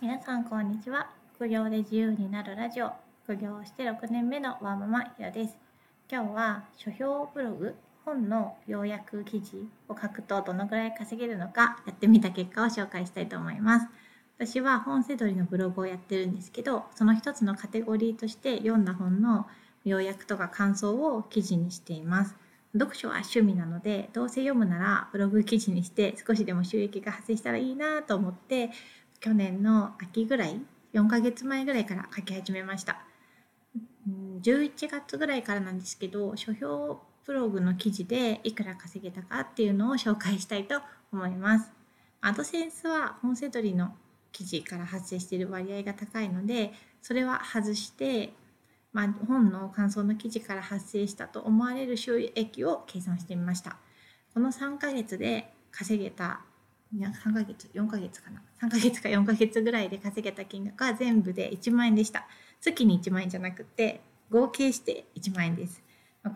皆さんこんにちは。副業で自由になるラジオ。副業して6年目のワーママひろです。今日は書評ブログ本の要約記事を書くとどのぐらい稼げるのかやってみた結果を紹介したいと思います。私は本せどりのブログをやってるんですけどその一つのカテゴリーとして読んだ本の要約とか感想を記事にしています。読書は趣味なのでどうせ読むならブログ記事にして少しでも収益が発生したらいいなと思って去年の秋ぐらい4ヶ月前ぐらいから書き始めました。11月ぐらいからなんですけど書評ブログの記事でいくら稼げたかっていうのを紹介したいと思います。アドセンスは本セドリの記事から発生している割合が高いのでそれは外して、まあ、本の感想の記事から発生したと思われる収益を計算してみました。この3ヶ月で稼げた3ヶ月4ヶ月かな。3ヶ月か4ヶ月ぐらいで稼げた金額は全部で1万円でした。月に1万円じゃなくて合計して1万円です。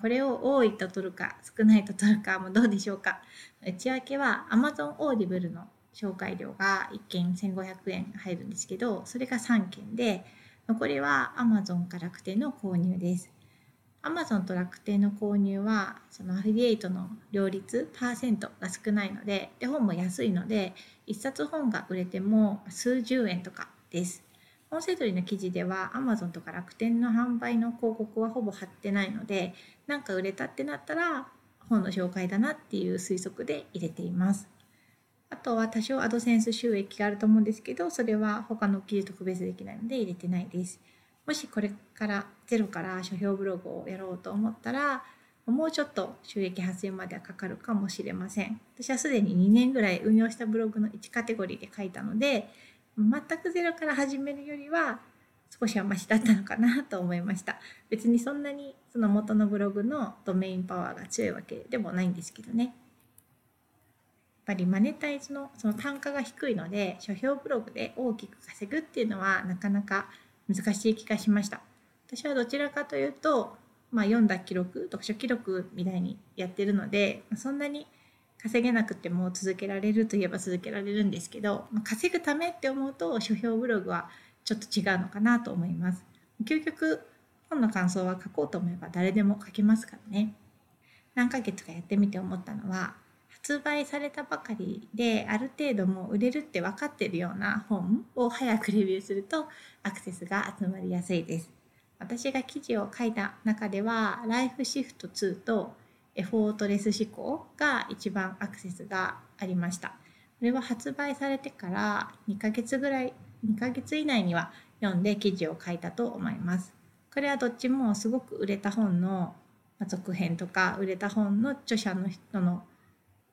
これを多いと取るか少ないと取るかもどうでしょうか。内訳は Amazon Audible の紹介料が1件1500円入るんですけどそれが3件で残りは Amazon か楽天の購入です。アマゾンと楽天の購入はそのアフィリエイトの両率パーセントが少ないのでで本も安いので1冊本が売れても数十円とかです。本セドリの記事ではアマゾンとか楽天の販売の広告はほぼ貼ってないのでなんか売れたってなったら本の紹介だなっていう推測で入れています。あとは多少アドセンス収益があると思うんですけどそれは他の記事と区別できないので入れてないです。もしこれからゼロから書評ブログをやろうと思ったらもうちょっと収益発生まではかかるかもしれません。私はすでに2年ぐらい運用したブログの1カテゴリーで書いたので全くゼロから始めるよりは少しはマシだったのかなと思いました。別にそんなにその元のブログのドメインパワーが強いわけでもないんですけどね。やっぱりマネタイズのその単価が低いので書評ブログで大きく稼ぐっていうのはなかなか難しい気がしました。私はどちらかというと、まあ、読んだ記録読書記録みたいにやってるのでそんなに稼げなくても続けられるといえば続けられるんですけど、まあ、稼ぐためって思うと書評ブログはちょっと違うのかなと思います究極本の感想は書こうと思えば誰でも書けますからね何ヶ月かやってみて思ったのは発売されたばかりである程度もう売れるって分かってるような本を早くレビューするとアクセスが集まりやすいです。私が記事を書いた中ではライフシフト2とエフォートレス思考が一番アクセスがありました。これは発売されてから2ヶ月ぐらい2ヶ月以内には読んで記事を書いたと思います。これはどっちもすごく売れた本の続編とか売れた本の著者の人の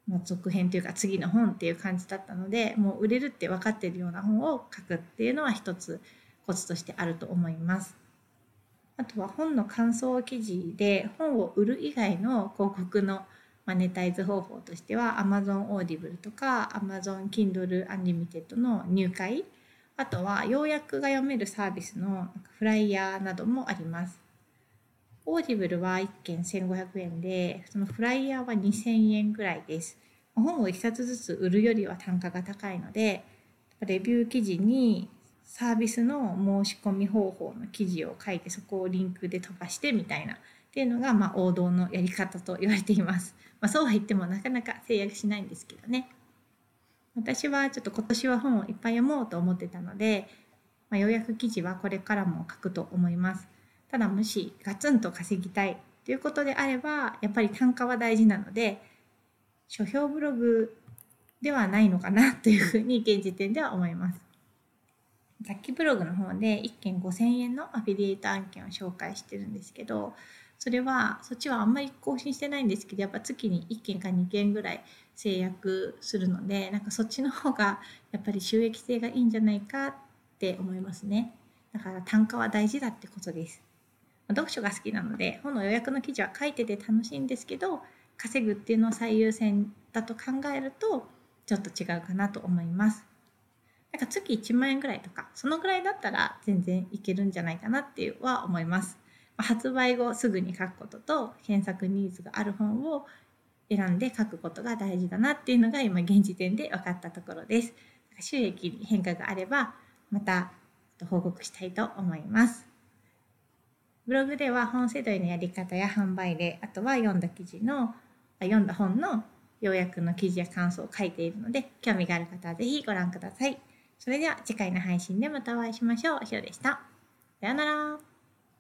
ま、続編というか次の本っていう感じだったのでもう売れるって分かってるような本を書くっていうのは一つコツとしてあると思います。あとは本の感想記事で本を売る以外の広告のマネタイズ方法としては Amazon Audible とか Amazon Kindle Unlimited の入会あとは要約が読めるサービスのフライヤーなどもあります。オーディブルは1件1500円で、そのフライヤーは2000円ぐらいです。本を1冊ずつ売るよりは単価が高いので、レビュー記事にサービスの申し込み方法の記事を書いてそこをリンクで飛ばしてみたいなっていうのがまあ王道のやり方と言われています。まあ、そうは言ってもなかなか制約しないんですけどね。私はちょっと今年は本をいっぱい読もうと思ってたので、まあ、要約記事はこれからも書くと思います。ただもしガツンと稼ぎたいということであればやっぱり単価は大事なので書評ブログではないのかなというふうに現時点では思います。雑記ブログの方で1件5000円のアフィリエイト案件を紹介してるんですけどそれはそっちはあんまり更新してないんですけどやっぱ月に1件か2件ぐらい制約するのでなんかそっちの方がやっぱり収益性がいいんじゃないかって思いますねだから単価は大事だってことです読書が好きなので本の予約の記事は書いてて楽しいんですけど稼ぐっていうのを最優先だと考えるとちょっと違うかなと思います。なんか月1万円ぐらいとか、そのぐらいだったら全然いけるんじゃないかなっては思います。発売後すぐに書くことと、検索ニーズがある本を選んで書くことが大事だなっていうのが今現時点で分かったところです。収益に変化があれば、また報告したいと思います。ブログでは本世代のやり方や販売例、あとは読んだ記事の、読んだ本の要約の記事や感想を書いているので、興味がある方はぜひご覧ください。それでは次回の配信でまたお会いしましょう。ひろでした。さようなら。